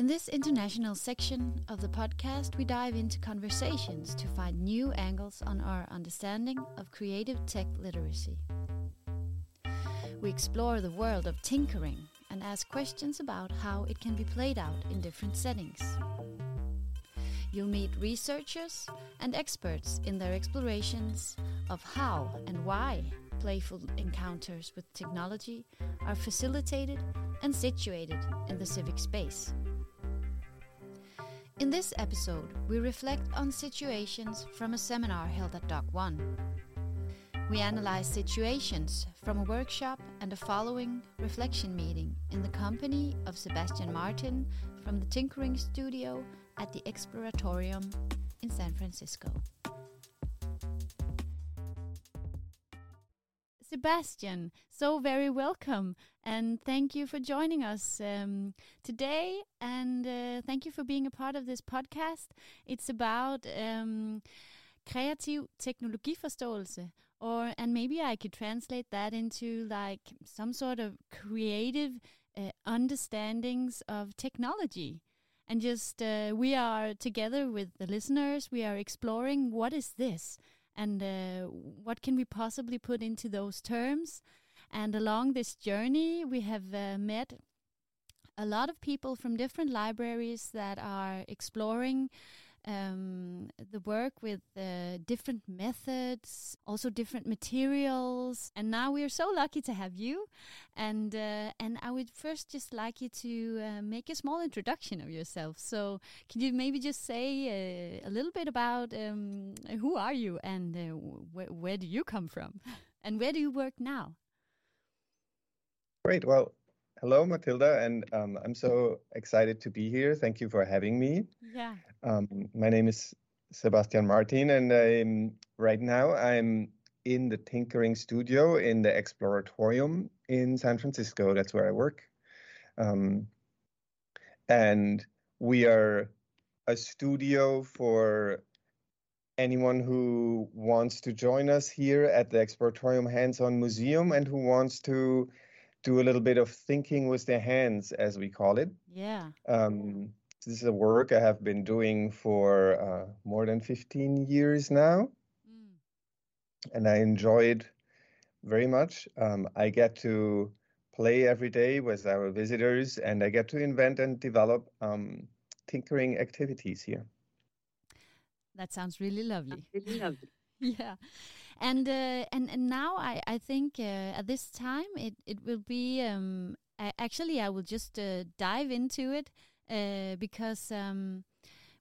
In this international section of the podcast, we dive into conversations to find new angles on our understanding of creative tech literacy. We explore the world of tinkering and ask questions about how it can be played out in different settings. You'll meet researchers and experts in their explorations of how and why playful encounters with technology are facilitated and situated in the civic space. In this episode, we reflect on situations from a seminar held at Dokk1. We analyze situations from a workshop and a following reflection meeting in the company of Sebastian Martin from the Tinkering Studio at the Exploratorium in San Francisco. Sebastian, so very welcome and thank you for joining us um, today. And uh, thank you for being a part of this podcast. It's about um, kreativ teknologiforståelse, or and maybe I could translate that into like some sort of creative uh, understandings of technology. And just uh, we are together with the listeners, we are exploring what is this and uh, what can we possibly put into those terms. And along this journey, we have uh, met a lot of people from different libraries that are exploring um, the work with uh, different methods, also different materials. And now we are so lucky to have you. And uh, and I would first just like you to uh, make a small introduction of yourself. So can you maybe just say uh, a little bit about um, who are you and uh, wh where do you come from, and where do you work now? Great. Well, hello, Matilda, and um, I'm so excited to be here. Thank you for having me. Yeah. Um, my name is Sebastian Martin, and I'm, right now I'm in the tinkering studio in the Exploratorium in San Francisco. That's where I work. Um, and we are a studio for anyone who wants to join us here at the Exploratorium Hands On Museum and who wants to do a little bit of thinking with their hands, as we call it. Yeah. Um, this is a work I have been doing for uh, more than 15 years now, mm. and I enjoy it very much. Um, I get to play every day with our visitors, and I get to invent and develop um, tinkering activities here. That sounds really lovely. Really lovely. yeah and uh, and and now I I think uh, at this time it it will be um I, actually I will just uh, dive into it uh, because um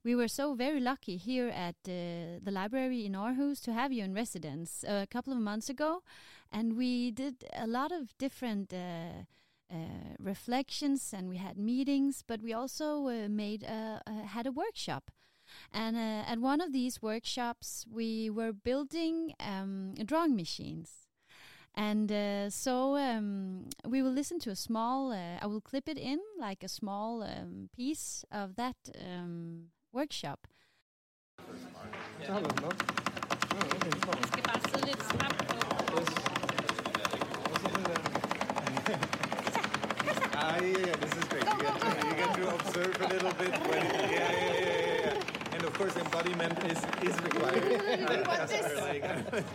we were so very lucky here at uh, the library in Aarhus to have you in residence a couple of months ago, and we did a lot of different. Uh, uh, reflections and we had meetings, but we also uh, made a, had a workshop and uh, at one of these workshops, we were building um, drawing machines. And uh, so um, we will listen to a small, uh, I will clip it in like a small um, piece of that um, workshop. Ah, yeah, yeah, this is great. you, get to, you get to observe a little bit. When, yeah, yeah, yeah and of course embodiment is, is required. we want this.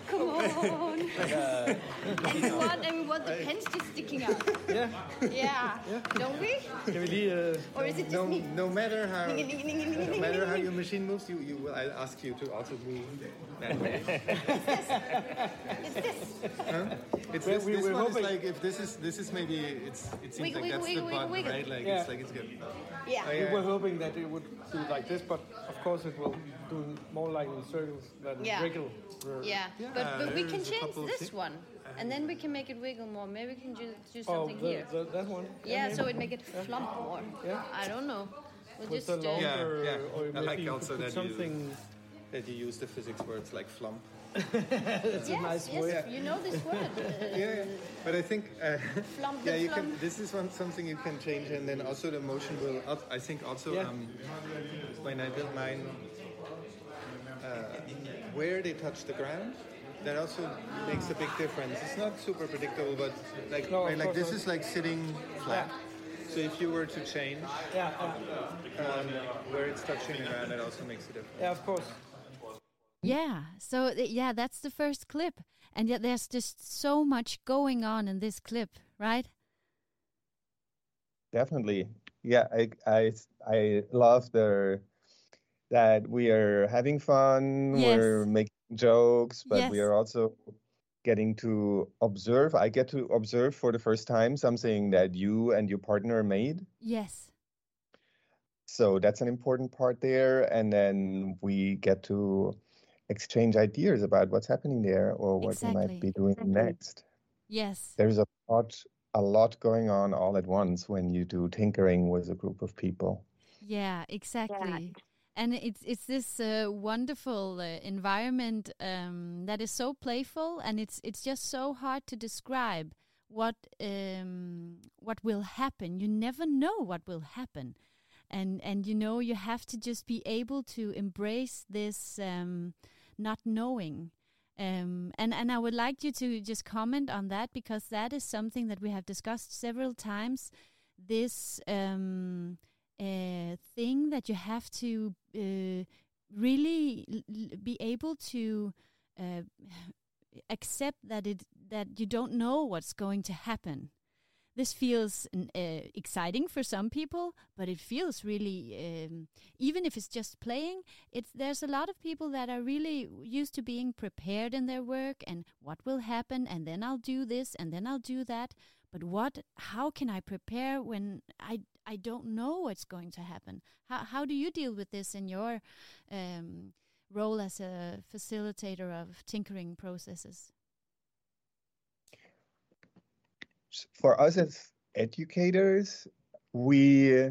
Come on. uh, we want and we want the pens just sticking out. Yeah. Yeah. yeah. Don't we? Can we leave, uh, or is it just no, me? No matter how, no matter how your machine moves, you, you will. I'll ask you to also move that way. it's this. Huh? It's this. We, this one is like if this is this is maybe it's it seems wiggle, like that's wiggle, the button, wiggle. right? Like yeah. it's like it's good. Yeah. We were hoping that it would do like this, but of course it will do more like in circles than yeah. regular. Yeah, yeah. but but we can change this one, and then we can make it wiggle more. Maybe we can do, do oh, something oh, the, here. The, that one. Yeah, so it make it flump more. Yeah. I don't know. We'll With just longer, yeah, yeah. Or I like also that something you, that you use the physics words like flump. That's yes, a nice yes, word. You know this word. yeah, yeah, but I think uh, yeah, you can. This is one something you can change, and then also the motion will. I think also yeah. um, when I build mine, uh, where they touch the ground, that also makes a big difference. It's not super predictable, but like no, right, like this is like sitting flat. So if you were to change Yeah, yeah, um, where it's touching the ground, it also makes a difference. yeah, of course. Yeah. So uh, yeah, that's the first clip, and yet there's just so much going on in this clip, right? Definitely. Yeah, I I I love the that we are having fun, Yes. we're making jokes, but we are also getting to observe. I get to observe for the first time something that you and your partner made. Yes. So that's an important part there. And then we get to exchange ideas about what's happening there or what we might be doing next. Yes. There's a lot a lot going on all at once when you do tinkering with a group of people. Yeah, exactly. And it's it's this uh, wonderful uh, environment um, that is so playful, and it's it's just so hard to describe what um, what will happen. You never know what will happen, and and you know you have to just be able to embrace this um, not knowing. Um, and and I would like you to just comment on that because that is something that we have discussed several times. This um, uh, thing that you have to uh, really be able to uh, accept that it that you don't know what's going to happen. This feels uh, exciting for some people, but it feels really, um, even if it's just playing, it's there's a lot of people that are really used to being prepared in their work and what will happen, and then I'll do this, and then I'll do that. But what? How can I prepare when I I don't know what's going to happen? How how do you deal with this in your um, role as a facilitator of tinkering processes? For us as educators, we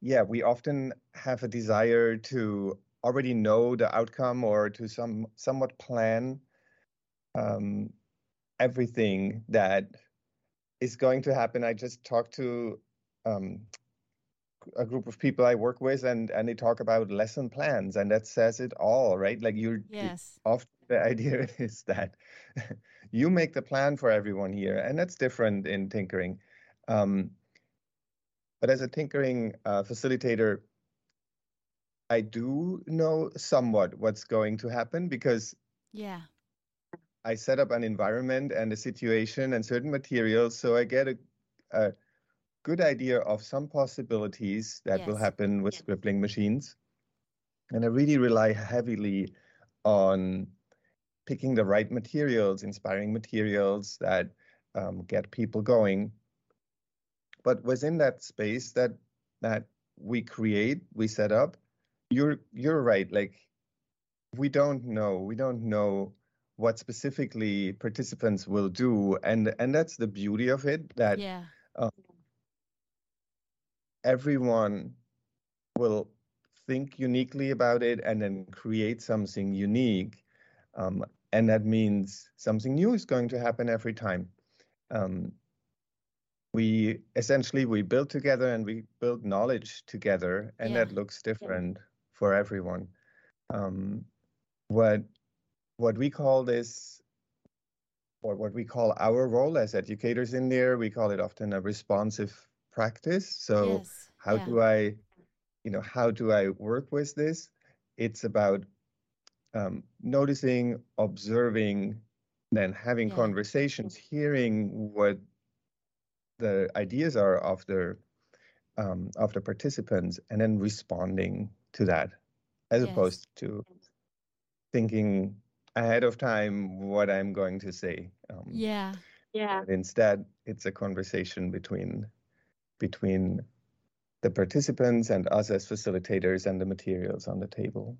yeah, we often have a desire to already know the outcome or to some somewhat plan um, everything that is going to happen. I just talked to um, a group of people I work with, and and they talk about lesson plans, and that says it all, right? Like you're Yes. often the idea is that you make the plan for everyone here, and that's different in tinkering. Um, but as a tinkering uh, facilitator, I do know somewhat what's going to happen because Yeah. I set up an environment and a situation and certain materials, so I get a, a good idea of some possibilities that will happen with scribbling machines. And I really rely heavily on picking the right materials, inspiring materials that um, get people going. But within that space that that we create, we set up, you're you're right. Like we don't know, we don't know what specifically participants will do, and and that's the beauty of it. That Yeah. everyone will think uniquely about it and then create something unique. Um, and that means something new is going to happen every time. Um, we essentially we build together and we build knowledge together, and Yeah. that looks different for everyone. Um, what what we call this, or what we call our role as educators in there, we call it often a responsive practice. So yes. how yeah. do I, you know, how do I work with this? It's about um, noticing, observing, then having Yeah. conversations, hearing what the ideas are of the um, of the participants, and then responding to that, as Yes. opposed to thinking ahead of time what I'm going to say. Um, Yeah. Yeah. instead, it's a conversation between between the participants and us as facilitators and the materials on the table.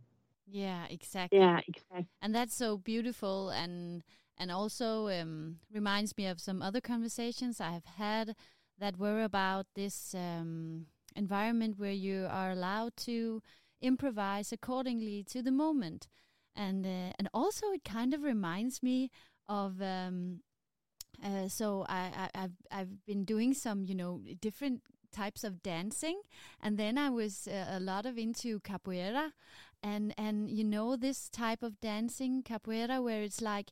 Yeah. Exactly. Yeah, exactly. and that's so beautiful and and also um, reminds me of some other conversations I have had that were about this um, environment where you are allowed to improvise accordingly to the moment, and uh, and also it kind of reminds me of. Um, uh, so I, I I've I've been doing some you know different types of dancing, and then I was uh, a lot of into capoeira, and and you know this type of dancing capoeira where it's like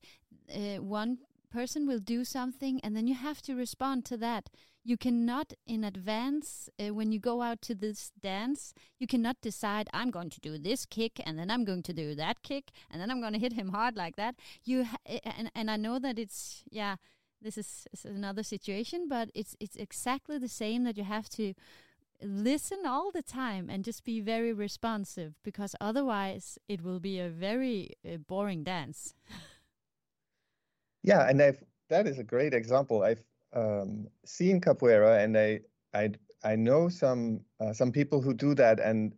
uh, one person will do something and then you have to respond to that. You cannot in advance uh, when you go out to this dance you cannot decide i'm going to do this kick and then i'm going to do that kick and then i'm going to hit him hard like that. You and, and i know that it's yeah this is, is another situation but it's it's exactly the same that you have to listen all the time and just be very responsive because otherwise it will be a very uh, boring dance. Yeah and i've that is a great example. I've um, seen capoeira and i i i know some uh, some people who do that. And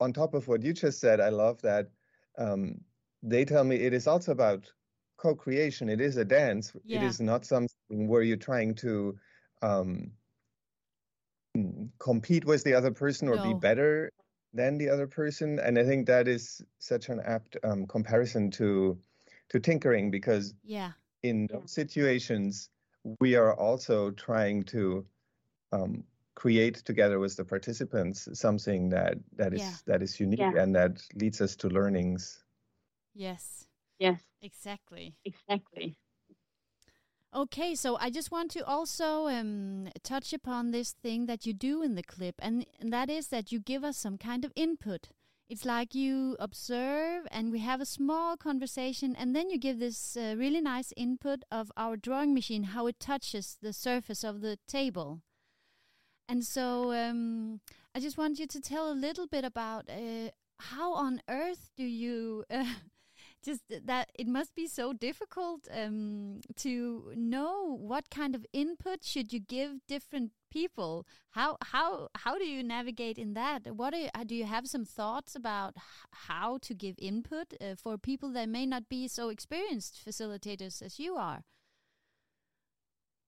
on top of what you just said i love that um, they tell me it is also about co-creation. It is a dance. Yeah. it is not something where you're trying to um, compete with the other person or be better than the other person and i think that is such an apt um, comparison to to tinkering because yeah in those situations we are also trying to um, create together with the participants something that that is Yeah. that is unique Yeah. and that leads us to learnings yes Yes, exactly exactly. Okay, so I just want to also um, touch upon this thing that you do in the clip, and, and that is that you give us some kind of input. It's like you observe, and we have a small conversation, and then you give this uh, really nice input of our drawing machine, how it touches the surface of the table. And so um, I just want you to tell a little bit about uh, how on earth do you. Uh, just that it must be so difficult um, to know what kind of input should you give different people. How how how do you navigate in that? What are, you- uh, do you have some thoughts about how to give input uh, for people that may not be so experienced facilitators as you are?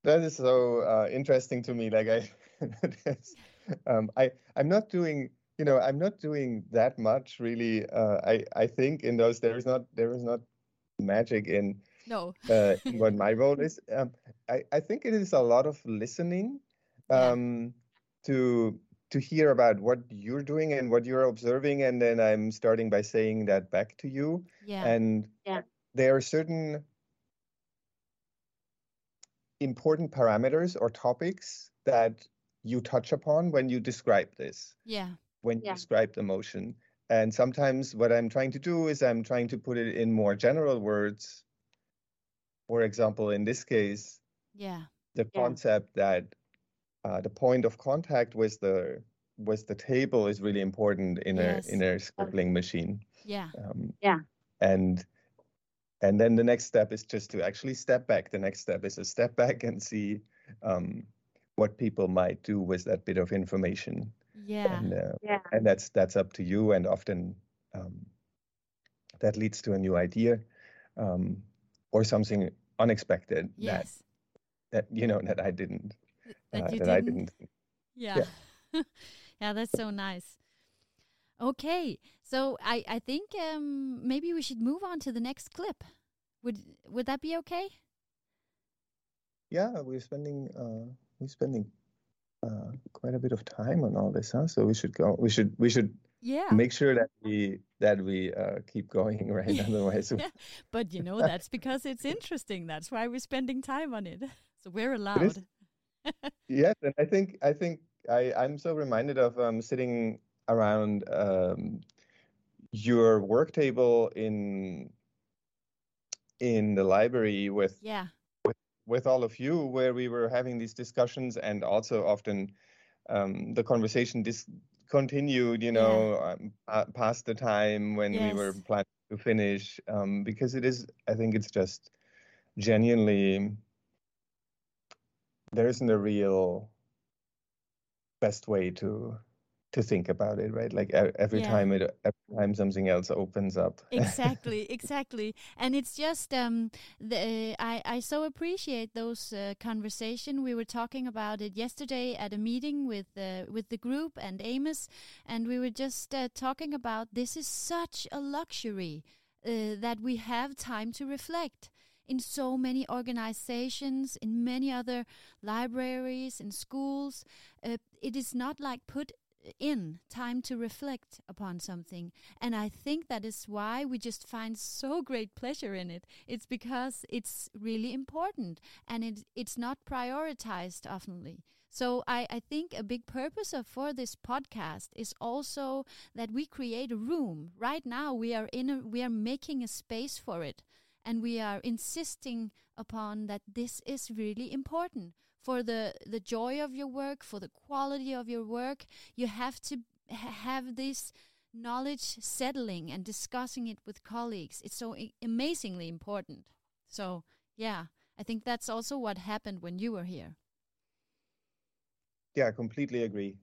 that is so uh, interesting to me like i um, i i'm not doing you know i'm not doing that much really uh, i i think in those there is not there is not magic in No. uh, in what my role is. Um, I, I think it is a lot of listening Yeah. um, to to hear about what you're doing and what you're observing, and then I'm starting by saying that back to you. Yeah. And Yeah. there are certain important parameters or topics that you touch upon when you describe this yeah. When you describe the motion. And sometimes what I'm trying to do is I'm trying to put it in more general words. For example, in this case, Yeah. the Yeah. concept that uh, the point of contact with the with the table is really important in Yes. a in a scribbling machine. Yeah. Um, Yeah. And and then the next step is just to actually step back. The next step is to step back and see um, what people might do with that bit of information Yeah. and uh, Yeah. and that's that's up to you and often um, that leads to a new idea um, or something unexpected that Yes. that you know that I didn't That uh, you that didn't. didn't Yeah. Yeah. that's so nice. Okay, so I I think um, maybe we should move on to the next clip. Would would that be okay? yeah we're spending uh, we're spending uh, quite a bit of time on all this huh so we should go we should we should Yeah. make sure that we that we uh, keep going right otherwise we- but you know that's because it's interesting. That's why we're spending time on it. So we're allowed. Yes, and I think I think I I'm so reminded of um, sitting around um, your work table in in the library with Yeah. With all of you, where we were having these discussions, and also often um, the conversation dis- continued, you know, um, uh, past the time when we were planning to finish, um, because it is. I think it's just genuinely there isn't a real best way to to think about it right? Like every Yeah. time it every time something else opens up. Exactly exactly. And it's just um the i i so appreciate those uh, conversation. We were talking about it yesterday at a meeting with uh, with the group and amos and we were just uh, talking about this is such a luxury uh, that we have time to reflect. In so many organizations in many other libraries and schools uh, it is not like put in time to reflect upon something. And i think that is why we just find so great pleasure in it. It's because it's really important and it, it's not prioritized oftenly. So I, I think a big purpose of for this podcast is also that we create a room. Right now we are in a, we are making a space for it and we are insisting upon that this is really important for the the joy of your work, for the quality of your work. You have to ha have this knowledge settling and discussing it with colleagues. It's so amazingly important. So, yeah, I think that's also what happened when you were here yeah, I completely agree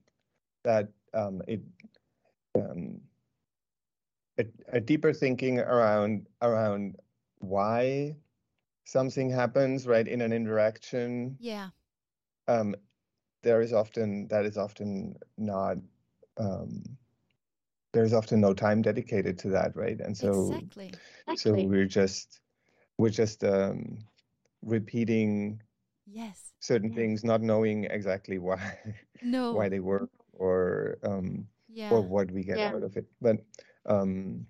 that um, it um, a, a, deeper thinking around around why something happens right in an interaction. Yeah. Um, there is often that is often not um, there's often no time dedicated to that, right? And so exactly. so we're just we're just um, repeating yes certain yeah. things not knowing exactly why no why they work or um yeah. or what we get yeah. out of it but um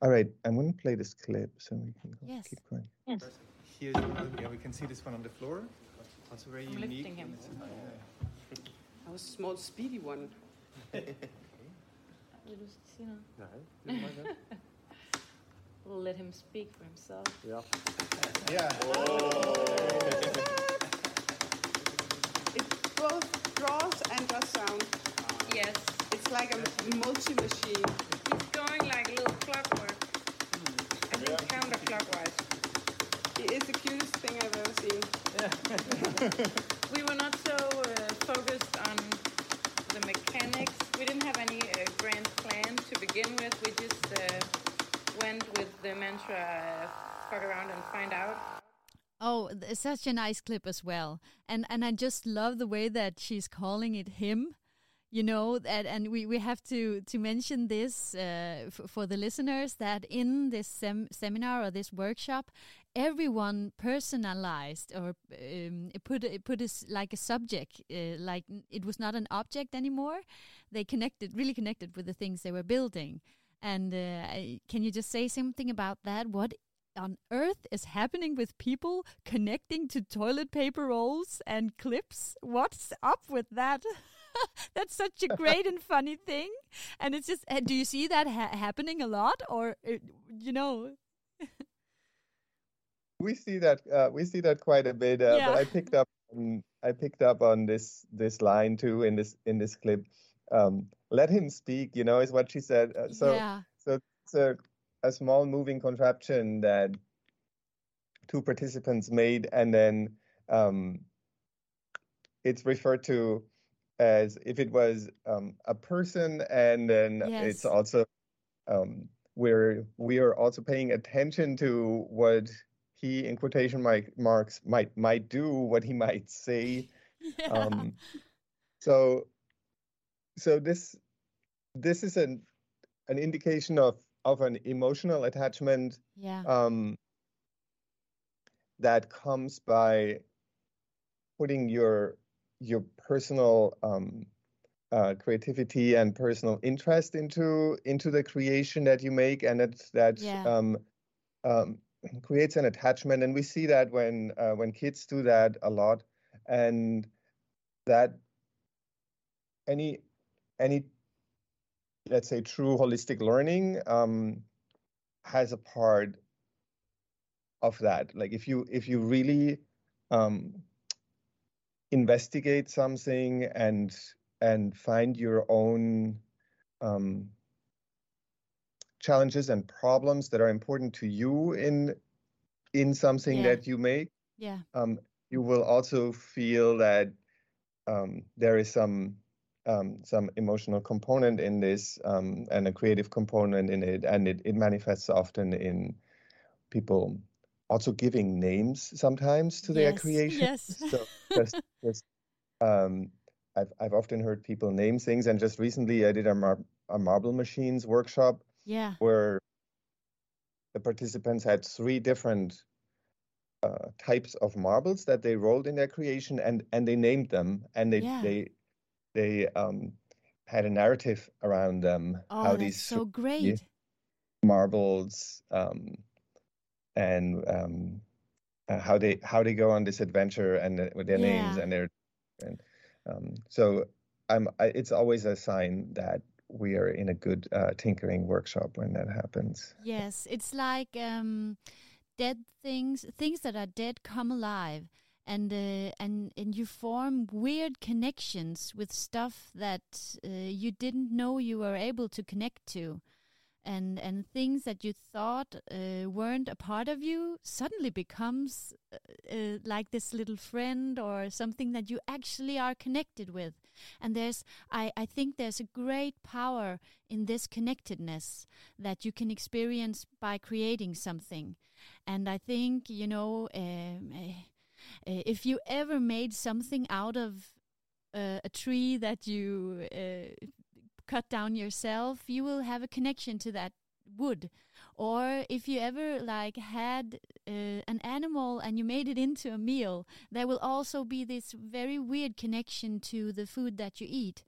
all right i'm going to play this clip so we can yes. keep going yes. here's one yeah we can see this one on the floor also very I'm unique lifting him. that was a small speedy one We'll let him speak for himself. Yeah. Yeah. it both draws and does sound. Yes. It's like a multi machine. He's going like a little clockwork. I think yeah. counterclockwise. It is the cutest thing I've ever seen. Yeah. we were not so uh, focused on the mechanics. We didn't have any uh, grand plan to begin with. We just uh, went with the mantra uh, fuck around and find out. Oh, such a nice clip as well. And and I just love the way that she's calling it him. You know, that, and we, we have to, to mention this uh, for the listeners that in this sem seminar or this workshop, everyone personalized or um, put it put this like a subject, uh, like it was not an object anymore. They connected, really connected with the things they were building. And uh, can you just say something about that? What on earth is happening with people connecting to toilet paper rolls and clips? What's up with that? That's such a great and funny thing. And it's just, uh, do you see that ha happening a lot, or uh, you know? we see that uh, we see that quite a bit. Uh, yeah. But I picked up on, I picked up on this this line too in this in this clip. Um, let him speak, you know, is what she said. Uh, so, yeah. so it's a, a small moving contraption that two participants made, and then um, it's referred to as if it was um, a person, and then yes. it's also um, we're we are also paying attention to what he in quotation marks might might do, what he might say. Yeah. Um, so so this this is an an indication of of an emotional attachment yeah. um, that comes by putting your your personal um, uh, creativity and personal interest into into the creation that you make, and that that yeah. um, um, creates an attachment. And we see that when uh, when kids do that a lot, and that any any let's say true holistic learning um, has a part of that like if you if you really um, investigate something and and find your own um, challenges and problems that are important to you in in something yeah. that you make yeah um, you will also feel that um, there is some um, some emotional component in this um, and a creative component in it, and it, it manifests often in people also giving names sometimes to yes. their creation. Yes. so just, just um, I've I've often heard people name things, and just recently I did a, mar- a marble machines workshop. Yeah. Where the participants had three different uh, types of marbles that they rolled in their creation, and and they named them, and they yeah. they they um, had a narrative around them. Oh, how that's these so great. marbles um, and um, uh, how they how they go on this adventure and uh, with their names and their and um, so I'm I, it's always a sign that we are in a good uh, tinkering workshop when that happens. Yes, it's like um, dead things, things that are dead come alive, and uh, and and you form weird connections with stuff that uh, you didn't know you were able to connect to, and and things that you thought uh, weren't a part of you suddenly becomes uh, uh, like this little friend or something that you actually are connected with, and there's I I think there's a great power in this connectedness that you can experience by creating something. And I think, you know, um, uh, uh, if you ever made something out of uh, a tree that you uh, cut down yourself, you will have a connection to that wood. Or if you ever like had uh, an animal and you made it into a meal, there will also be this very weird connection to the food that you eat.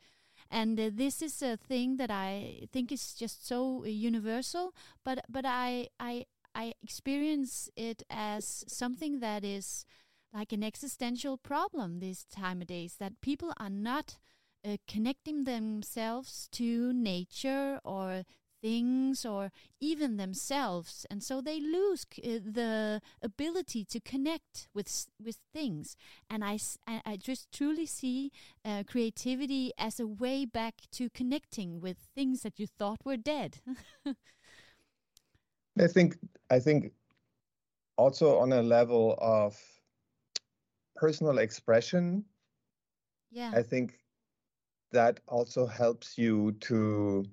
And uh, this is a thing that I think is just so uh, universal, but but I I I experience it as something that is like an existential problem these time of days that people are not uh, connecting themselves to nature or things or even themselves. And so they lose uh, the ability to connect with with things. And i i just truly see uh, creativity as a way back to connecting with things that you thought were dead. I think I think also on a level of personal expression, yeah. I think that also helps you to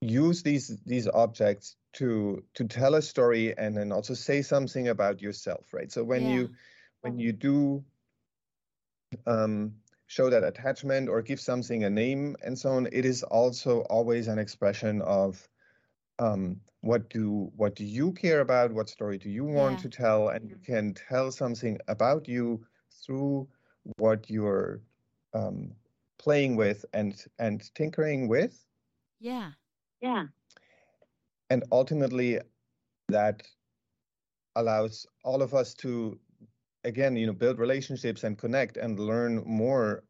use these these objects to to tell a story and then also say something about yourself, right? So when Yeah. you when you do um, show that attachment or give something a name and so on, it is also always an expression of um, what do what do you care about? What story do you want Yeah. to tell? And you can tell something about you through what you're um, playing with and and tinkering with, yeah. Yeah. and ultimately that allows all of us to again you know build relationships and connect and learn more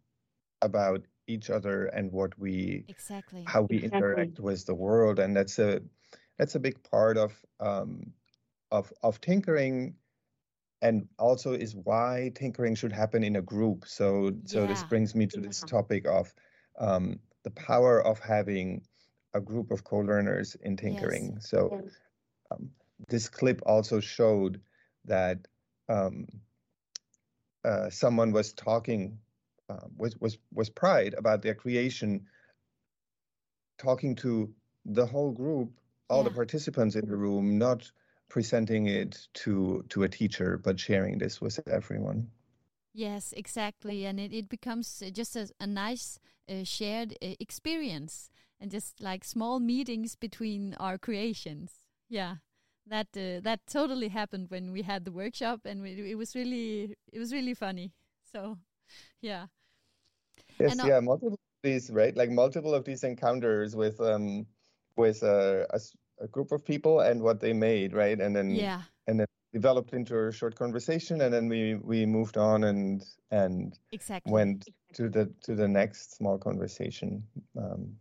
about each other and what we exactly. how we interact with the world. And that's a that's a big part of um, of of tinkering and also is why tinkering should happen in a group. So so this brings me to this topic of um, the power of having a group of co-learners in tinkering. so um, this clip also showed that um, uh, someone was talking uh, was was was pride about their creation talking to the whole group all the participants in the room not presenting it to to a teacher but sharing this with everyone Yes, exactly, and it, it becomes just a, a nice uh, shared uh, experience, and just like small meetings between our creations. Yeah, that uh, that totally happened when we had the workshop, and we, it was really it was really funny. So, yeah, yes And, yeah multiple of these right like multiple of these encounters with um with uh, a, a group of people and what they made right? And then yeah, and then developed into a short conversation and then we we moved on and and exactly. went to the to the next small conversation um,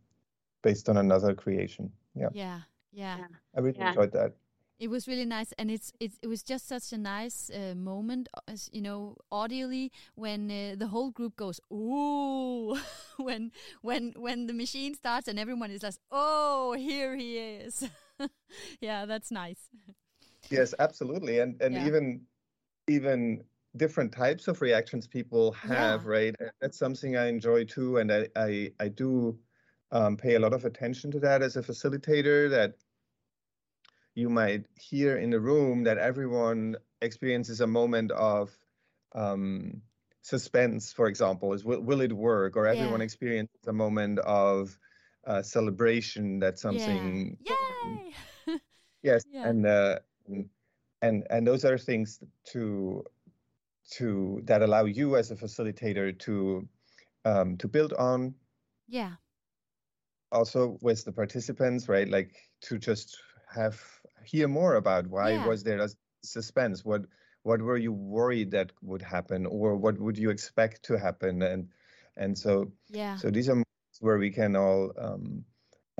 based on another creation. Yeah. Yeah, yeah. i really Yeah. enjoyed that. It was really nice, and it's it's it was just such a nice uh, moment, uh, as you know, audially when uh, the whole group goes ooh when when when the machine starts and everyone is like oh here he is, yeah, that's nice. yes absolutely and and Yeah. even even different types of reactions people have Yeah. right that's something i enjoy too and i i, I do um, pay a lot of attention to that as a facilitator that you might hear in the room that everyone experiences a moment of um, suspense, for example, is will, will it work? Or everyone Yeah. experiences a moment of uh, celebration that something yeah, yay, yes, Yeah. and uh, and and those are things to to that allow you as a facilitator to um, to build on Yeah. Also with the participants, right? Like to just have hear more about why Yeah. was there a suspense? What what were you worried that would happen, or what would you expect to happen? And and so Yeah. so these are where we can all um,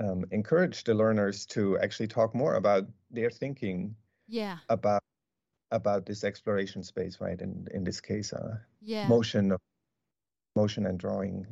um, encourage the learners to actually talk more about their thinking yeah. about about this exploration space, right? In in this case, uh, Yeah. motion, motion and drawing.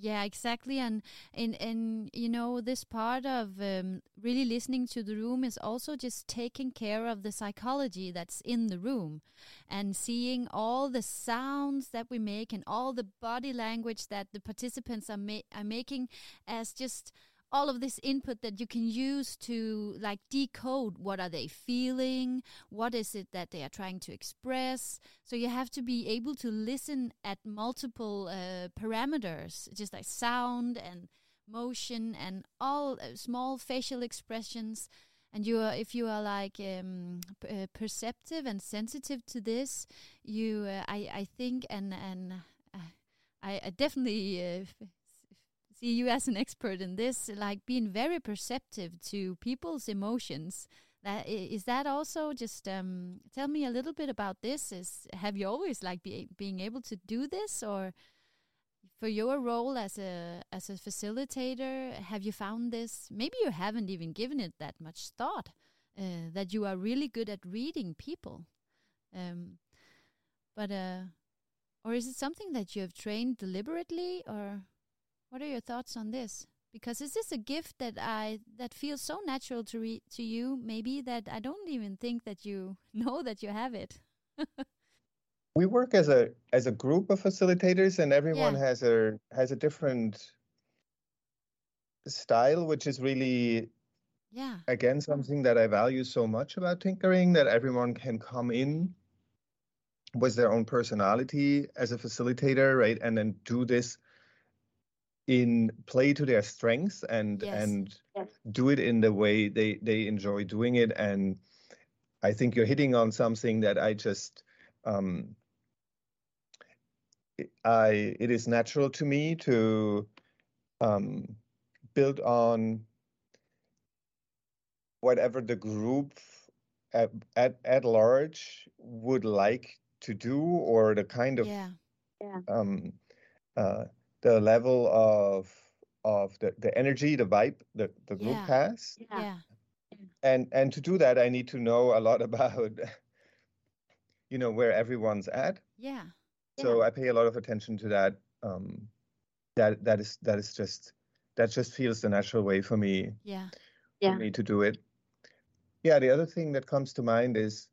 Yeah, exactly, and and and you know this part of um, really listening to the room is also just taking care of the psychology that's in the room, and seeing all the sounds that we make and all the body language that the participants are ma- are making as just all of this input that you can use to like decode what are they feeling what is it that they are trying to express. So you have to be able to listen at multiple uh, parameters just like sound and motion and all uh, small facial expressions. And you are if you are like um, uh, perceptive and sensitive to this you uh, i i think and and uh, I, I definitely uh, see you as an expert in this, like being very perceptive to people's emotions. That is that also just um, tell me a little bit about this. Is have you always like be, being able to do this, or for your role as a as a facilitator, have you found this? Maybe you haven't even given it that much thought. Uh, that you are really good at reading people, um, but uh, or is it something that you have trained deliberately, or what are your thoughts on this? Because is this a gift that I that feels so natural to re- to you? Maybe that I don't even think that you know that you have it. we work as a as a group of facilitators and everyone Yeah. has a has a different style which is really yeah, again something that i value so much about tinkering that everyone can come in with their own personality as a facilitator right and then do this in play to their strengths and Yes. and Yes. do it in the way they they enjoy doing it and i think you're hitting on something that i just um I it is natural to me to um, build on whatever the group at, at at large would like to do, or the kind of yeah, um, uh, the level of of the, the energy, the vibe the, the group Yeah. has, yeah, and and to do that, I need to know a lot about you know where everyone's at. yeah, so I pay a lot of attention to that. Um, that that is that is just that just feels the natural way for me Yeah. yeah, for me to do it. Yeah, the other thing that comes to mind is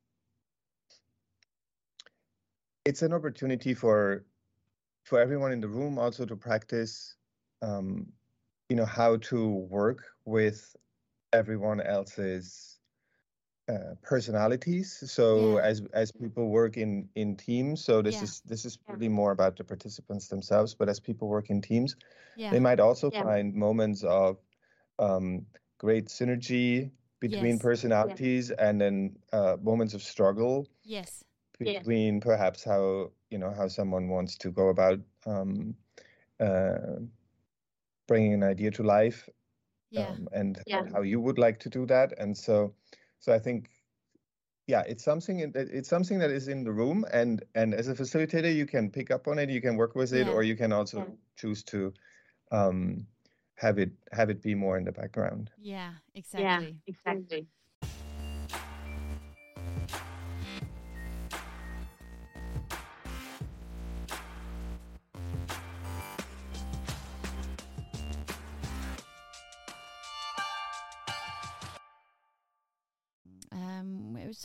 it's an opportunity for for everyone in the room also to practice um, you know how to work with everyone else's uh, personalities. So Yeah. as as people work in in teams so this Yeah. is this is really more about the participants themselves but as people work in teams they might also find moments of um, great synergy between Yes. personalities and then uh, moments of struggle. Yes, Yeah. between perhaps how you know how someone wants to go about um, uh, bringing an idea to life yeah, um, and Yeah. how you would like to do that and so so i think yeah it's something in- it's something that is in the room and and as a facilitator you can pick up on it you can work with it Yeah. or you can also Yeah. choose to um have it have it be more in the background yeah, exactly. exactly.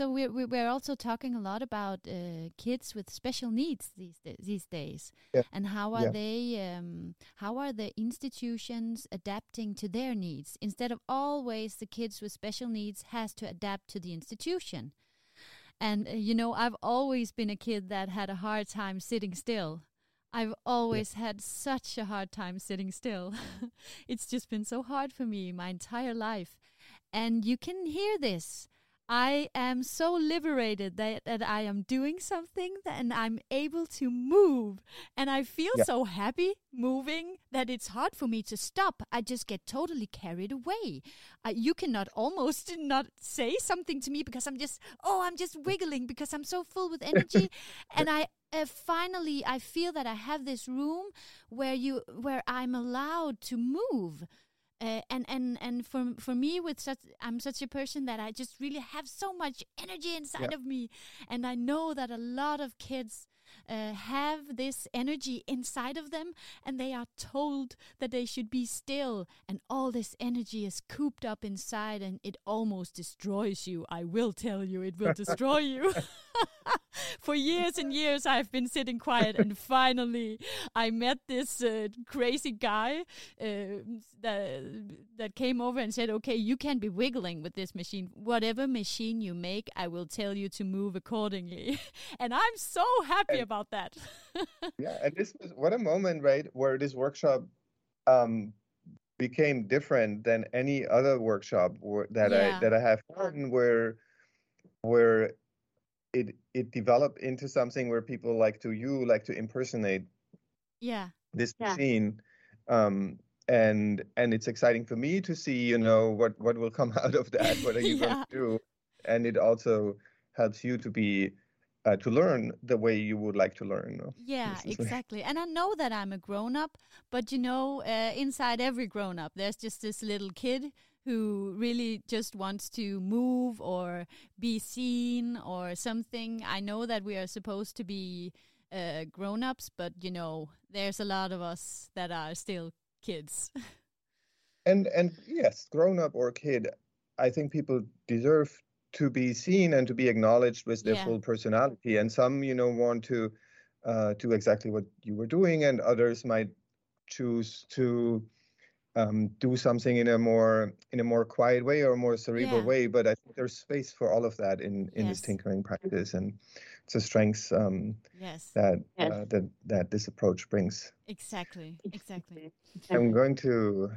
So we're we- we're also talking a lot about uh, kids with special needs these these days, Yeah. and how are Yeah. they? Um, how are the institutions adapting to their needs instead of always the kids with special needs has to adapt to the institution? And uh, you know, I've always been a kid that had a hard time sitting still. I've always had such a hard time sitting still. it's just been so hard for me my entire life. And you can hear this. I am so liberated that, that I am doing something that, and I'm able to move. And I feel Yeah. so happy moving that it's hard for me to stop. I just get totally carried away. Uh, you cannot almost not say something to me because I'm just, oh, I'm just wiggling because I'm so full with energy. and I uh, finally, I feel that I have this room where you, where I'm allowed to move uh, and and and for for me with such I'm such a person that I just really have so much energy inside Yeah. of me. And I know that a lot of kids uh, have this energy inside of them and they are told that they should be still and all this energy is cooped up inside and it almost destroys you. I will tell you it will destroy you for years and years I've been sitting quiet and finally I met this uh, crazy guy uh, that that came over and said okay you can be wiggling with this machine. Whatever machine you make I will tell you to move accordingly. And I'm so happy And- about that. Yeah and this was what a moment right where this workshop um became different than any other workshop that Yeah. i that i have done where where it it developed into something where people like to you like to impersonate yeah this Yeah. machine um and and it's exciting for me to see you know what what will come out of that what are you Yeah. going to do and it also helps you to be uh, to learn the way you would like to learn? Yeah, exactly. And I know that I'm a grown up, but you know, uh, inside every grown up, there's just this little kid who really just wants to move or be seen or something. I know that we are supposed to be uh, grown ups, but you know, there's a lot of us that are still kids. and and yes grown up or kid i think people deserve to be seen and to be acknowledged with their Yeah. full personality and some you know want to uh, do exactly what you were doing and others might choose to um, do something in a more in a more quiet way or more cerebral Yeah. way but i think there's space for all of that in in this tinkering practice and it's a strength um, yes, that Yes. uh, that that this approach brings exactly, exactly. i'm going to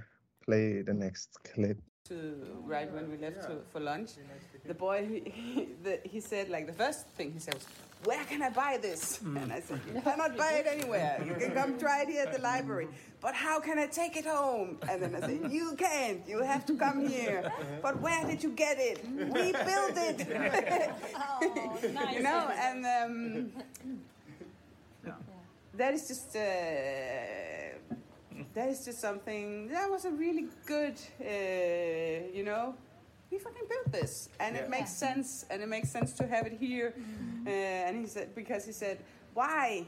play the next clip to right when we left to, for lunch, the boy he, the, he said like the first thing he said was, "Where can I buy this?" And I said, "You cannot buy it anywhere. You can come try it here at the library. But how can I take it home?" And then I said, "You can't. You have to come here. But where did you get it? We built it. you know." And um, yeah. that is just. Uh, that is just something that was a really good uh, you know we fucking built this. And it makes sense and it makes sense to have it here. Uh, and he said because he said why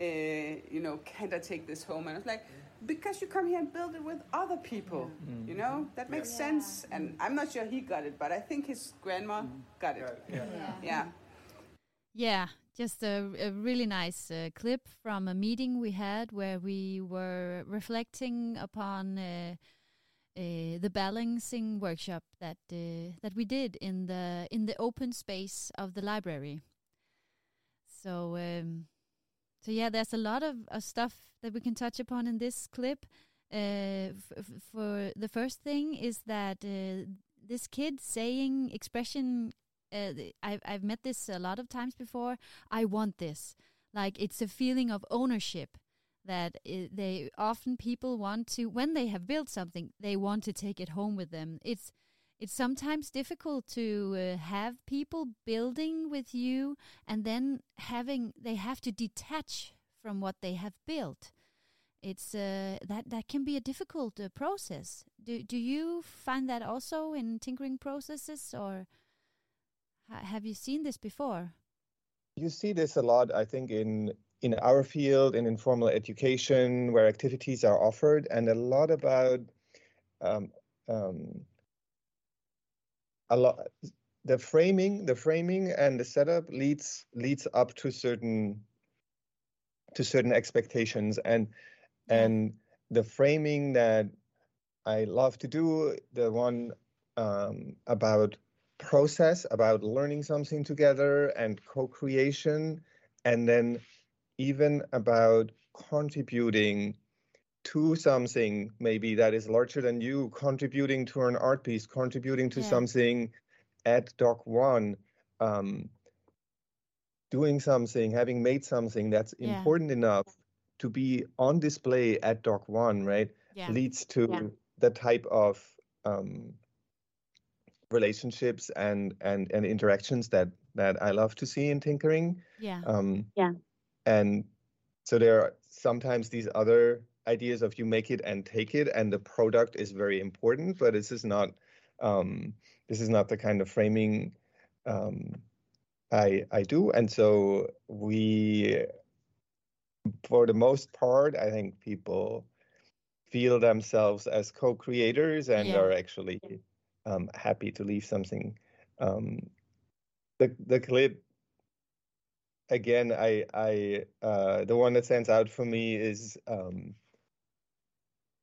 uh, you know can't i take this home? And i was like because you come here and build it with other people you know? That makes sense. And i'm not sure he got it but i think his grandma got it. Yeah. Yeah, just a, a really nice uh, clip from a meeting we had where we were reflecting upon uh, uh, the balancing workshop that uh, that we did in the in the open space of the library. So um, so yeah, there's a lot of stuff that we can touch upon in this clip. Uh, for the first thing is that uh, this kid saying expression uh, I've I've met this a lot of times before. I want this. Like it's a feeling of ownership that they often people want to when they have built something they want to take it home with them. It's it's sometimes difficult to uh, have people building with you and then having they have to detach from what they have built. It's uh, that that can be a difficult uh, process. Do do you find that also in tinkering processes or? Ha- have you seen this before? you see this a lot i think in in our field in informal education where activities are offered and a lot about um, um, a lot the framing the framing and the setup leads leads up to certain to certain expectations and and the framing that i love to do the one um, about process about learning something together and co-creation and then even about contributing to something maybe that is larger than you contributing to an art piece contributing to Yeah. something at Dokk1 um, doing something having made something that's Yeah. important enough to be on display at Dokk1 right Yeah. leads to the type of um, relationships and and and interactions that that I love to see in tinkering. Yeah. Um, Yeah. And so there are sometimes these other ideas of you make it and take it, and the product is very important, but this is not um, this is not the kind of framing um, I I do. And so we, for the most part, I think people feel themselves as co-creators and Yeah. are actually um, happy to leave something. Um, the the clip again, I I uh, the one that stands out for me is um,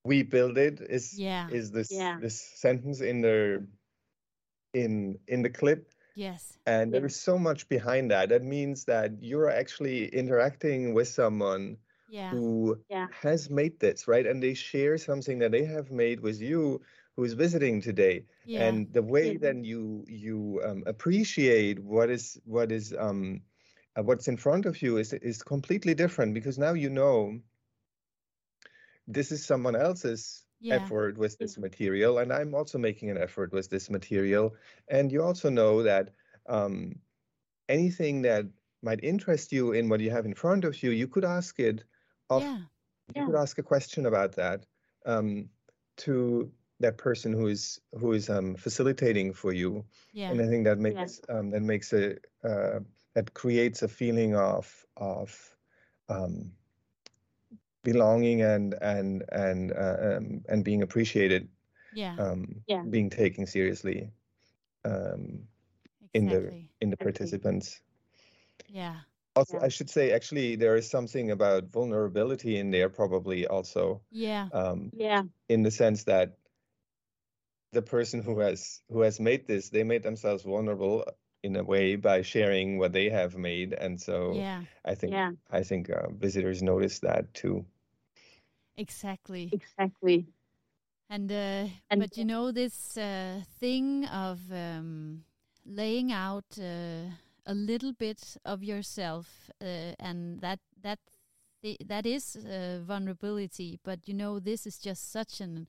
"We build it" is Yeah. is this Yeah. this sentence in the in in the clip, Yes. and Yeah. there is so much behind that. That means that you're actually interacting with someone Yeah. who Yeah. has made this right, and they share something that they have made with you who is visiting today Yeah. and the way Yeah. then you you um, appreciate what is what is um uh, what's in front of you is is completely different because now you know this is someone else's Yeah. effort with this material and i'm also making an effort with this material and you also know that um anything that might interest you in what you have in front of you you could ask it of Yeah. you could ask a question about that um, to that person who is who is um, facilitating for you, Yeah. and I think that makes um, that makes a uh, that creates a feeling of of um, belonging and and and uh, um, and being appreciated, Yeah. um, Yeah. being taken seriously um, in the in the participants. Yeah. Also, Yeah. I should say, actually, there is something about vulnerability in there, probably also. Yeah. Um, Yeah. in the sense that the person who has who has made this they made themselves vulnerable in a way by sharing what they have made and so Yeah. i think Yeah. i think uh, visitors notice that too Exactly. Exactly. And uh, And- but you know this uh, thing of um, laying out uh, a little bit of yourself, uh, and that that thi- that is uh, vulnerability. But you know this is just such an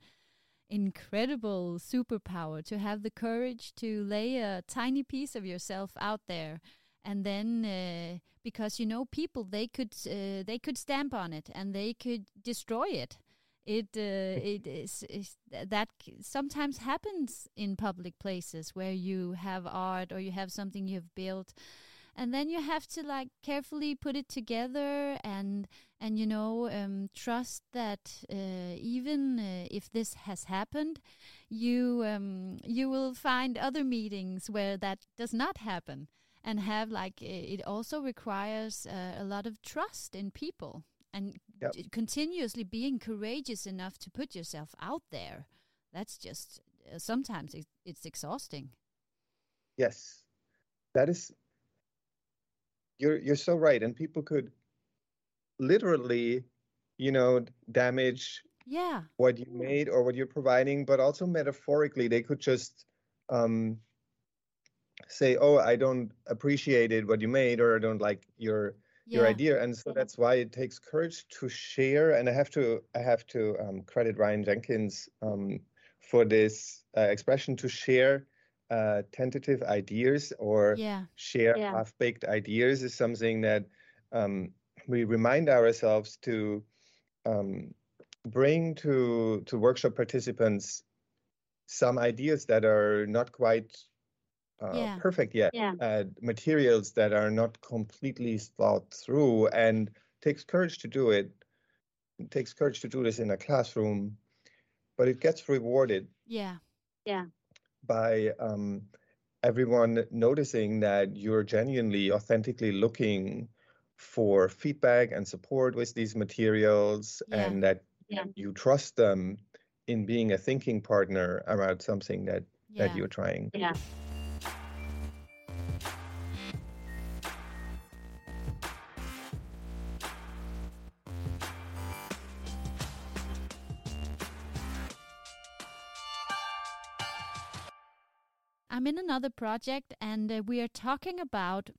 incredible superpower to have the courage to lay a tiny piece of yourself out there. And then uh, because you know people they could uh, they could stamp on it and they could destroy it. It uh, it is, is that sometimes happens in public places where you have art or you have something you've built and then you have to like carefully put it together and and you know um, trust that uh, even uh, if this has happened you um, you will find other meetings where that does not happen and have like it also requires uh, a lot of trust in people and Yep. continuously being courageous enough to put yourself out there. That's just uh, sometimes it, it's exhausting. Yes. That is you're you're so right and people could literally you know damage yeah what you made or what you're providing, but also metaphorically, they could just um, say, "Oh, I don't appreciate it what you made, or I don't like your your idea." And so that's why it takes courage to share. And I have to I have to um, credit Ryan Jenkins um, for this uh, expression to share uh, tentative ideas or yeah share Yeah. half-baked ideas is something that um, we remind ourselves to um, bring to to workshop participants some ideas that are not quite uh, Yeah. perfect yet, Yeah. uh, materials that are not completely thought through, and takes courage to do it. It takes courage to do this in a classroom, but it gets rewarded yeah Yeah. By um, everyone noticing that you're genuinely, authentically looking for feedback and support with these materials, Yeah. and that Yeah. you trust them in being a thinking partner around something that yeah that you're trying. Yeah. Another project, and uh, we are talking about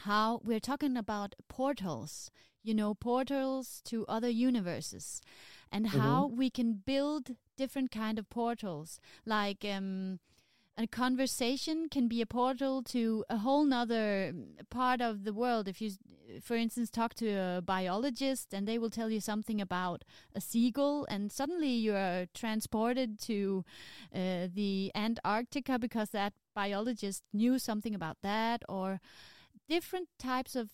how we're talking about portals. You know, portals to other universes, and Mm-hmm. how we can build different kind of portals, like. Um, a conversation can be a portal to a whole nother mm, part of the world if you for instance talk to a biologist and they will tell you something about a seagull and suddenly you are transported to uh, the antarctica because that biologist knew something about that or different types of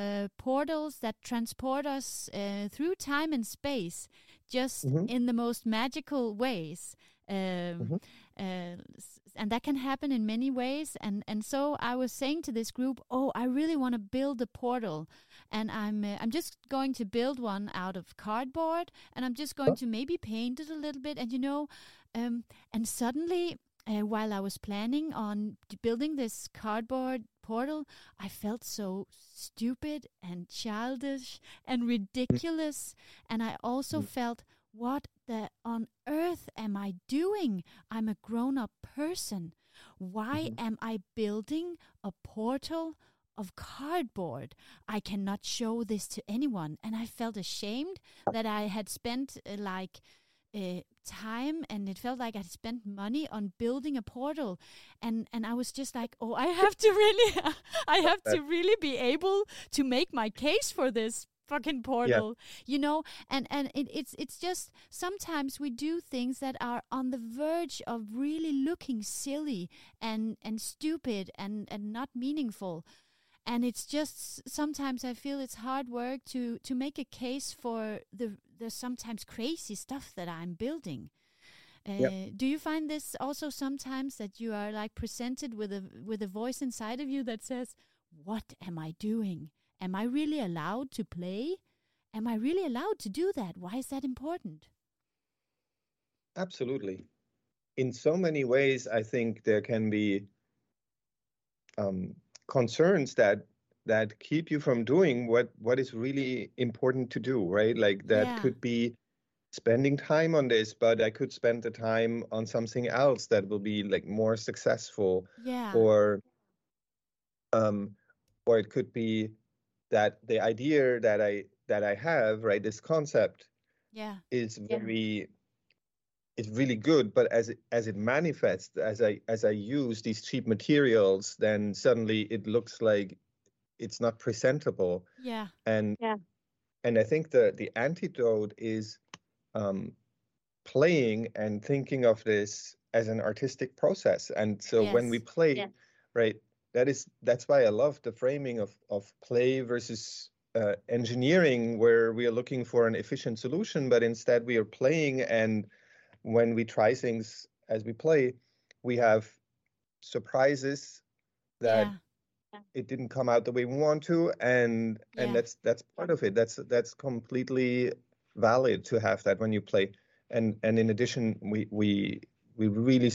uh, portals that transport us uh, through time and space just Mhm. in the most magical ways um, Mhm. uh, and that can happen in many ways and and so i was saying to this group oh i really want to build a portal and i'm uh, i'm just going to build one out of cardboard and i'm just going to maybe paint it a little bit and you know um, and suddenly uh, while i was planning on building this cardboard portal i felt so stupid and childish and ridiculous and i also Mm. felt what the on earth am I doing? I'm a grown up person. Why Mhm. am I building a portal of cardboard? I cannot show this to anyone. And I felt ashamed that I had spent uh, like uh, time and it felt like I spent money on building a portal. And, and I was just like, oh, I have to really, I have to really be able to make my case for this fucking portal you know? And and it, it's it's just sometimes we do things that are on the verge of really looking silly and and stupid and and not meaningful and it's just sometimes i feel it's hard work to to make a case for the the sometimes crazy stuff that i'm building. Uh, Yep. do you find this also sometimes that you are like presented with a with a voice inside of you that says what am i doing? Am i really allowed to play? Am i really allowed to do that? Why is that important? Absolutely. In so many ways, I think there can be um, concerns that that keep you from doing what what is really important to do, right? Like that Yeah. could be spending time on this, but I could spend the time on something else that will be like more successful, yeah or um, or it could be that the idea that I that I have, right, this concept yeah is very it's really good but as it as it manifests as i as i use these cheap materials then suddenly it looks like it's not presentable yeah and Yeah. and i think the the antidote is um playing and thinking of this as an artistic process and so when we play Yes. right that is that's why i love the framing of of play versus uh, engineering where we are looking for an efficient solution but instead we are playing and when we try things as we play we have surprises that yeah. it didn't come out the way we want to and Yeah. and that's that's part of it. That's that's completely valid to have that when you play. And and in addition we we we really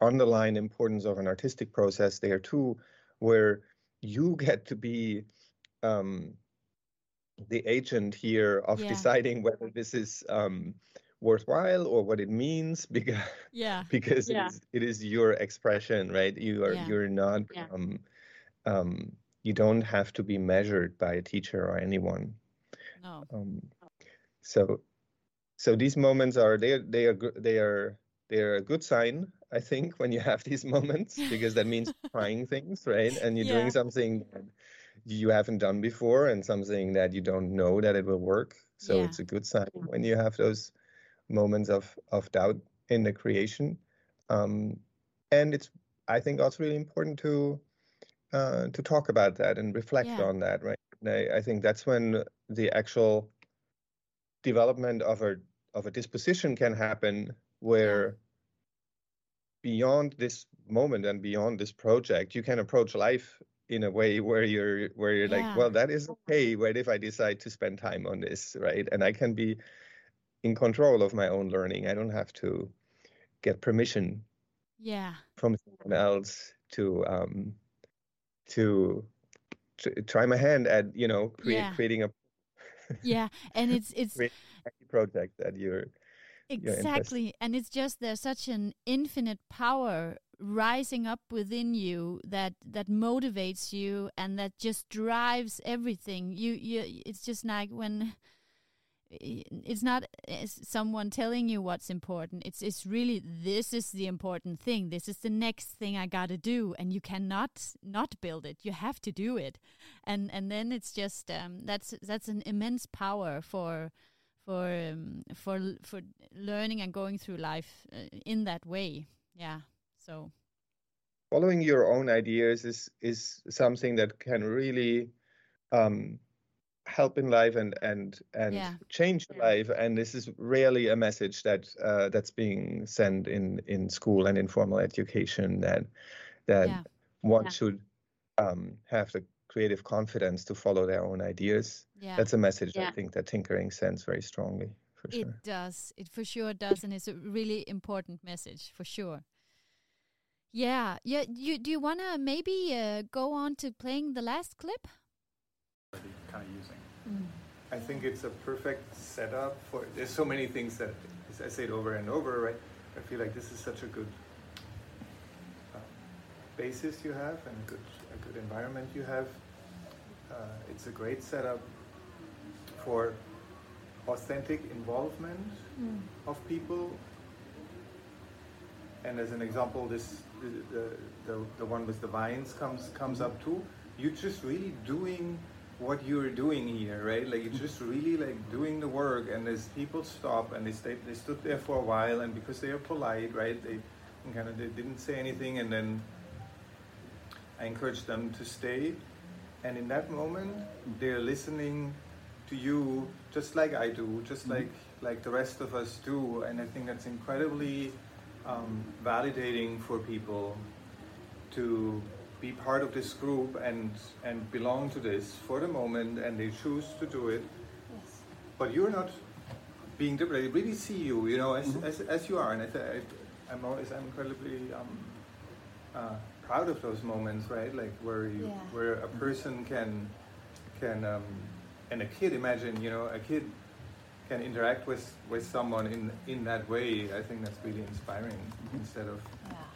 underline importance of an artistic process there too where you get to be um the agent here of deciding whether this is um worthwhile or what it means because yeah because Yeah. it, is, it is your expression right you are Yeah. you're not Yeah. um, um, you don't have to be measured by a teacher or anyone no um, so so these moments are they are they are they are they are a good sign i think when you have these moments because that means trying things right and you're Yeah. doing something that you haven't done before and something that you don't know that it will work so Yeah. it's a good sign when you have those moments of of doubt in the creation. Um, and it's i think also really important to uh, to talk about that and reflect Yeah. on that right? I, I think that's when the actual development of a of a disposition can happen where beyond this moment and beyond this project you can approach life in a way where you're where you're Yeah. like well that is okay. What if i decide to spend time on this? Right? And i can be in control of my own learning i don't have to get permission yeah from someone else to um to, to try my hand at you know create, Yeah. creating a yeah and it's it's project that you're. Exactly. And it's just there's such an infinite power rising up within you that that motivates you and that just drives everything you you it's just like when it's not someone telling you what's important. It's it's really this is the important thing. This is the next thing i got to do and you cannot not build it. You have to do it. And and then it's just um, that's that's an immense power for for um, for for learning and going through life uh, in that way. Yeah so. Following your own ideas is is something that can really um, help in life and and and Yeah. change Yeah. life and this is really a message that uh, that's being sent in in school and in formal education that that Yeah. one Yeah. should um, have the creative confidence to follow their own ideas yeah that's a message Yeah. i think that tinkering sends very strongly for it sure does it for sure does and it's a really important message for sure yeah yeah you do you want to maybe uh, go on to playing the last clip kind of using. I think it's a perfect setup for. There's so many things that I say it over and over, right? I feel like this is such a good uh, basis you have and a good a good environment you have. Uh, it's a great setup for authentic involvement of people. And as an example, this the, the, the, the one with the vines comes comes up too. You're just really doing what you're doing here, right? Like you're just really like doing the work, and as people stop and they stay, they stood there for a while, and because they are polite, right? They kind of they didn't say anything, and then I encouraged them to stay, and in that moment they're listening to you just like I do, just like like the rest of us do, and I think that's incredibly um, validating for people to be part of this group and and belong to this for the moment, and they choose to do it. But you're not being different. They really see you, you know, as, as, as you are, and I, th- I, I'm always I'm incredibly um, uh, proud of those moments, right? Like where you Yeah. where a person can can um, and a kid imagine, you know, a kid can interact with with someone in in that way. I think that's really inspiring. Instead of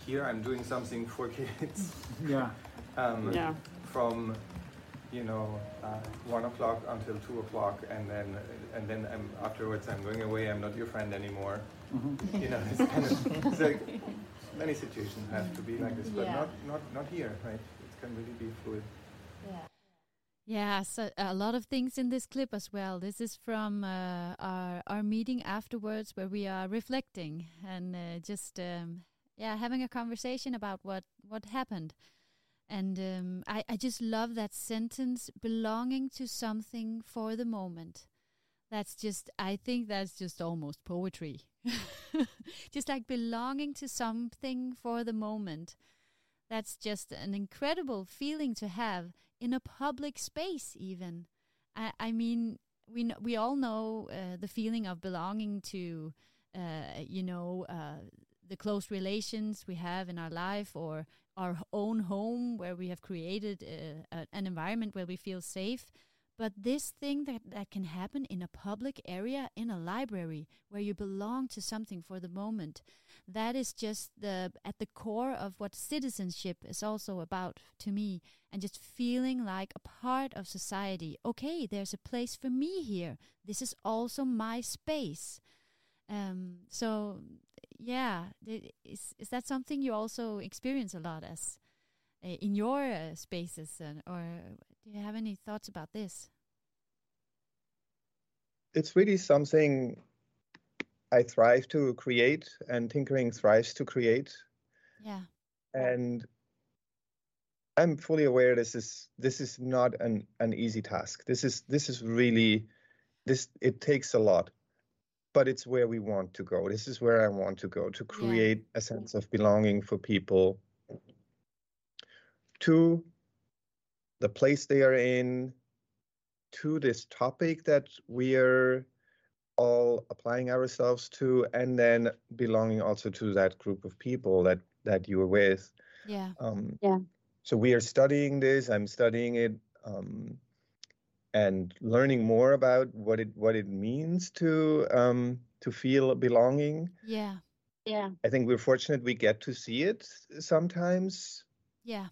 here, I'm doing something for kids. Yeah. um, Yeah. from you know uh, one o'clock until two o'clock, and then and then I'm, afterwards I'm going away. I'm not your friend anymore. You know, it's kind of it's like many situations have to be like this, but Yeah. not not not here, right? It can really be fluid. Yeah, so a lot of things in this clip as well. This is from uh, our our meeting afterwards, where we are reflecting and uh, just um, yeah having a conversation about what what happened. And um, I I just love that sentence, belonging to something for the moment. That's just I think that's just almost poetry. just like belonging to something for the moment. That's just an incredible feeling to have in a public space even i, I mean we we all know uh, the feeling of belonging to uh, you know uh, the close relations we have in our life or our own home where we have created uh, a, an environment where we feel safe. But this thing that, that can happen in a public area in a library where you belong to something for the moment that is just the at the core of what citizenship is also about to me. And just feeling like a part of society. Okay there's a place for me here. This is also my space. Um, so yeah is, is that something you also experience a lot as uh, in your uh, spaces and, or do you have any thoughts about this it's really something I thrive to create, and tinkering thrives to create. yeah And I'm fully aware this is this is not an, an easy task. This is this is really this it takes a lot, but it's where we want to go. This is where I want to go to create a sense of belonging for people to the place they are in, to this topic that we are all applying ourselves to, and then belonging also to that group of people that that you are with. yeah Um, Yeah. So we are studying this. I'm studying it um, and learning more about what it what it means to um, to feel belonging. yeah. Yeah. I think we're fortunate we get to see it sometimes. Yeah.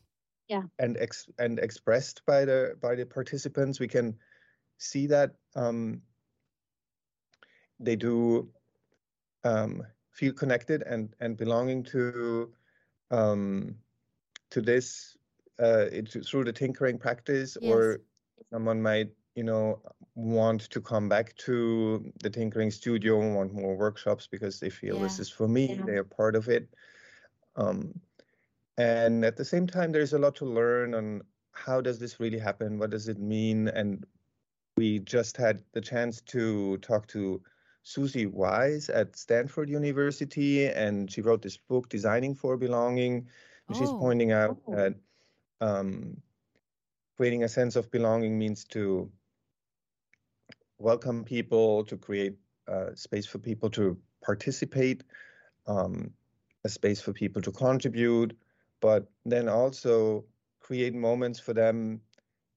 Yeah. And ex- and expressed by the by the participants we can see that um, they do um, feel connected and and belonging to um, to this uh, it, through the tinkering practice Yes. or someone might you know want to come back to the tinkering studio and want more workshops because they feel this is for me Yeah. they are part of it um, and at the same time there's a lot to learn on how does this really happen what does it mean and we just had the chance to talk to Susie Wise at Stanford University, and she wrote this book, Designing for Belonging. And she's Oh. pointing out Oh. that um, creating a sense of belonging means to welcome people, to create a space for people to participate, um, a space for people to contribute, but then also create moments for them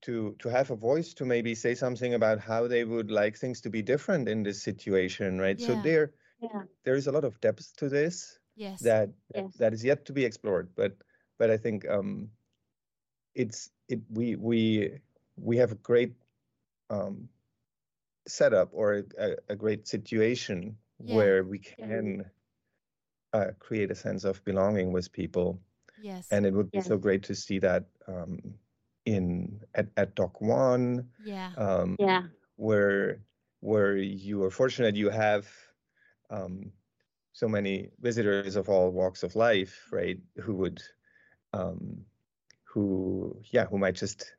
to to have a voice to maybe say something about how they would like things to be different in this situation, right? So there Yeah. there is a lot of depth to this yes that Yes. that is yet to be explored. But but I think um, it's it we we we have a great um, setup or a, a great situation Yeah. where we Yeah. can uh, create a sense of belonging with people yes and it would be Yes. so great to see that um, in at, at Dokk1, yeah um, Yeah. where where you are fortunate you have um, so many visitors of all walks of life, right? Who would um, who yeah who might just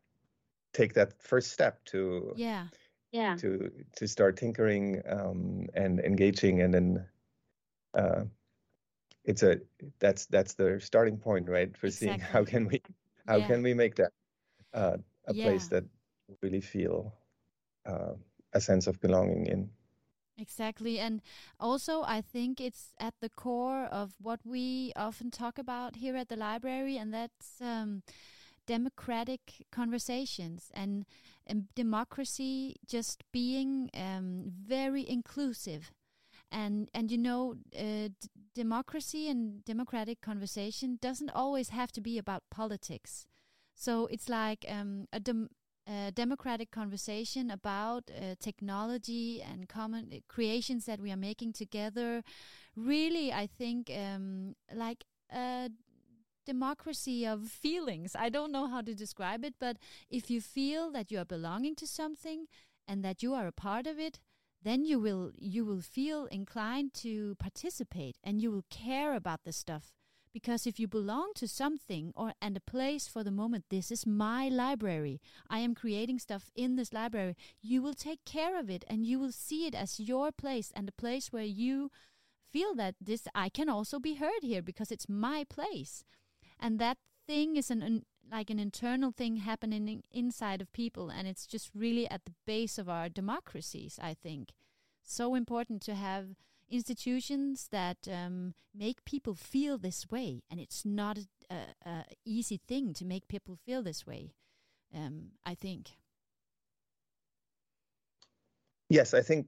take that first step to yeah Yeah. to to start tinkering um, and engaging, and then uh, it's a that's that's the starting point, right? For seeing how can we how Yeah. can we make that uh, a place that really feel uh, a sense of belonging in. Exactly. And also, I think it's at the core of what we often talk about here at the library, and that's um, democratic conversations and, and democracy just being um, very inclusive. And, and you know, uh, democracy and democratic conversation doesn't always have to be about politics. So it's like um, a dem- uh, democratic conversation about uh, technology and common uh, creations that we are making together. Really, I think um, like a democracy of feelings. I don't know how to describe it, but if you feel that you are belonging to something and that you are a part of it, then you will you will feel inclined to participate and you will care about the stuff because if you belong to something or and a place for the moment this is my library. I am creating stuff in this library. You will take care of it and you will see it as your place and a place where you feel that this i can also be heard here because it's my place. And that thing is an, an like an internal thing happening inside of people and it's just really at the base of our democracies i think. So important to have institutions that um, make people feel this way, and it's not a, a, easy thing to make people feel this way. Um, I think. Yes, I think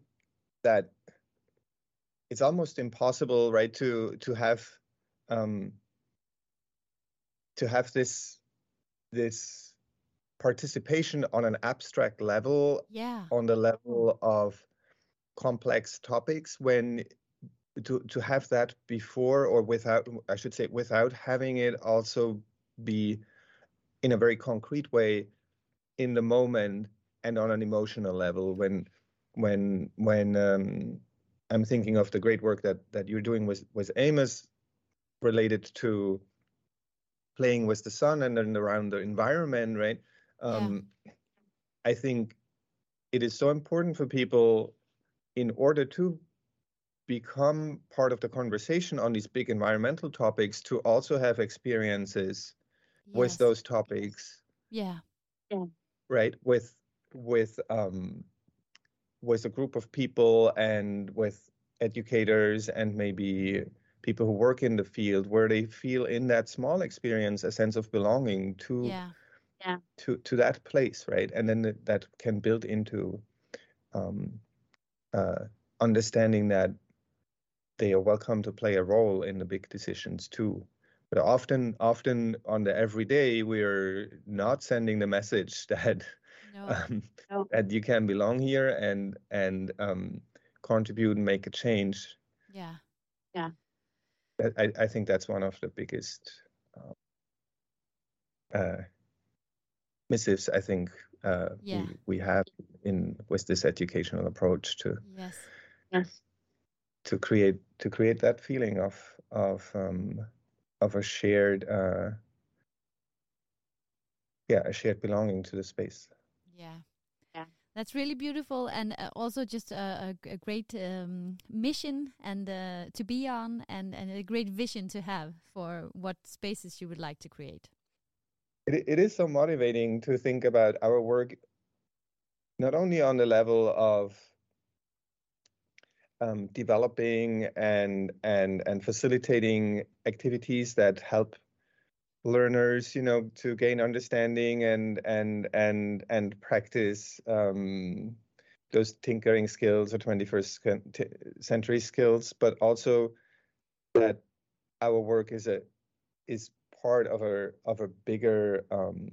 that it's almost impossible, right, to to have um, to have this this participation on an abstract level, Yeah. on the level of complex topics when to to have that before or without I should say without having it also be in a very concrete way in the moment and on an emotional level when when when um, I'm thinking of the great work that that you're doing with with Amos related to playing with the sun and then around the environment right? Um, I think it is so important for people in order to become part of the conversation on these big environmental topics to also have experiences with those topics. Yeah. yeah. Right with with um with a group of people and with educators and maybe people who work in the field where they feel in that small experience a sense of belonging to Yeah. to to that place right? And then th- that can build into um uh understanding that they are welcome to play a role in the big decisions too. But often, often on the everyday, we're not sending the message that no. Um, no. that you can belong here and and um, contribute and make a change. Yeah, yeah. I, I think that's one of the biggest uh, uh, missives I think uh, yeah. we, we have in with this educational approach to yes. Yes. to create to create that feeling of of um, of a shared uh, yeah a shared belonging to the space. Yeah. Yeah. That's really beautiful and uh, also just a, a, a great um, mission and uh, to be on and, and a great vision to have for what spaces you would like to create it, it is so motivating to think about our work not only on the level of um, developing and and and facilitating activities that help learners you know to gain understanding and and and and practice um, those tinkering skills or 21st century skills but also that our work is a is part of a of a bigger um,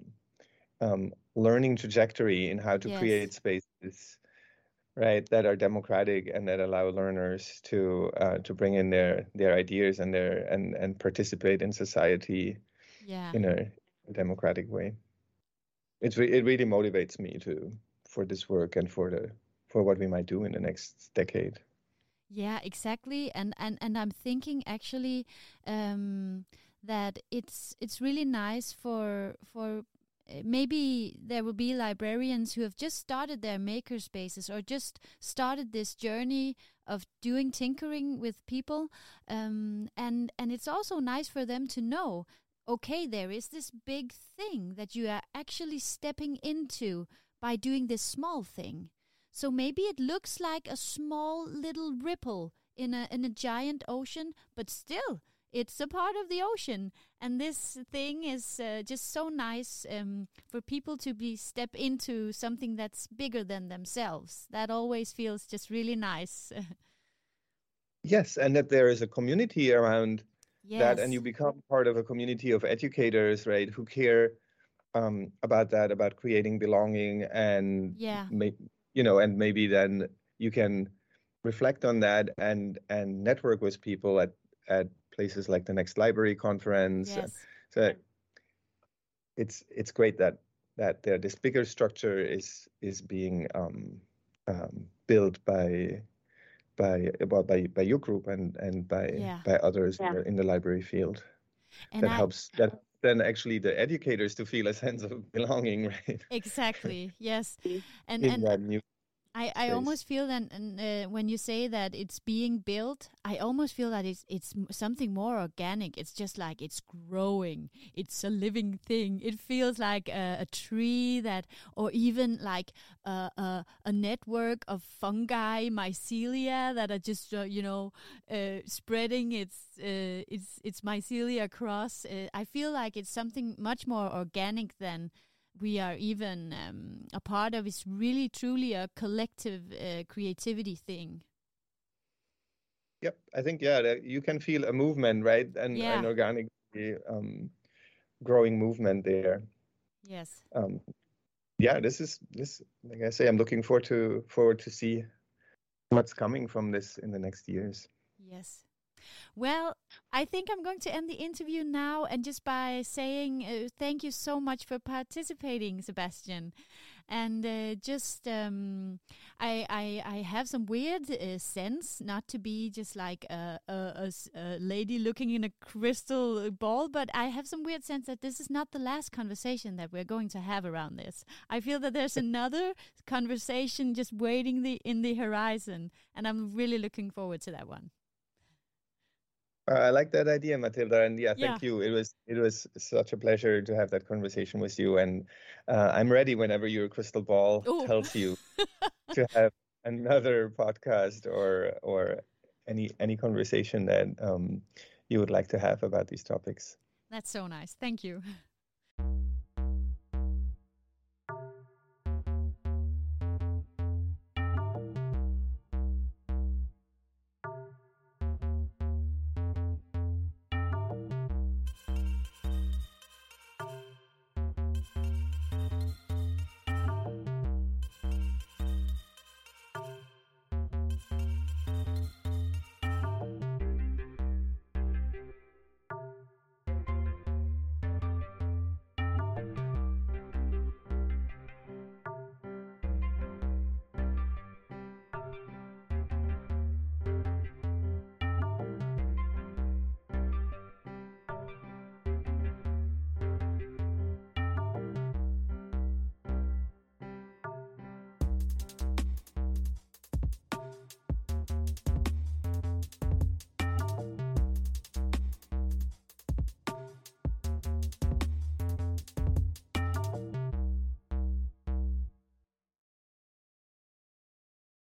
um, learning trajectory in how to yes. create spaces right that are democratic and that allow learners to uh, to bring in their their ideas and their and and participate in society yeah. in a democratic way it's re- it really motivates me to for this work and for the for what we might do in the next decade yeah exactly and and and i'm thinking actually um that it's it's really nice for for uh, maybe there will be librarians who have just started their maker spaces or just started this journey of doing tinkering with people um, and and it's also nice for them to know okay there is this big thing that you are actually stepping into by doing this small thing. So maybe it looks like a small little ripple in a in a giant ocean but still it's a part of the ocean. And this thing is uh, just so nice um, for people to be step into something that's bigger than themselves. That always feels just really nice. Yes and that there is a community around yes. that and you become part of a community of educators right who care um, about that about creating belonging and yeah. you know and maybe then you can reflect on that and and network with people at at places like the next library conference. Yes. So it's it's great that that there, this bigger structure is is being um, um, built by by well, by by your group and and by yeah. by others yeah. in, the, library field. And that I, helps that then actually the educators to feel a sense of belonging, right? Exactly. Yes. And in and that new I, I almost feel that uh, when you say that it's being built, I almost feel that it's it's something more organic. It's just like it's growing. It's a living thing. It feels like a, a tree that, or even like a, a, a, network of fungi, mycelia that are just uh, you know uh, spreading its uh, its its mycelia across. Uh, I feel like it's something much more organic than we are even um, a part of is really truly a collective uh, creativity thing. Yep i think yeah you can feel a movement right? And yeah. an organic um, growing movement there. Yes. Um, yeah this is this like i say i'm looking forward to forward to see what's coming from this in the next years. Yes well, I think I'm going to end the interview now and just by saying uh, thank you so much for participating, Sebastian. And uh, just, um, I, I, I have some weird uh, sense not to be just like a, a, a, lady looking in a crystal ball, but I have some weird sense that this is not the last conversation that we're going to have around this. I feel that there's another conversation just waiting the, in the horizon, and I'm really looking forward to that one. Uh, I like that idea, Matilda, and yeah, thank yeah. you. It was it was such a pleasure to have that conversation with you, and uh, I'm ready whenever your crystal ball Ooh. tells you to have another podcast or or any any conversation that um, you would like to have about these topics. That's so nice. Thank you.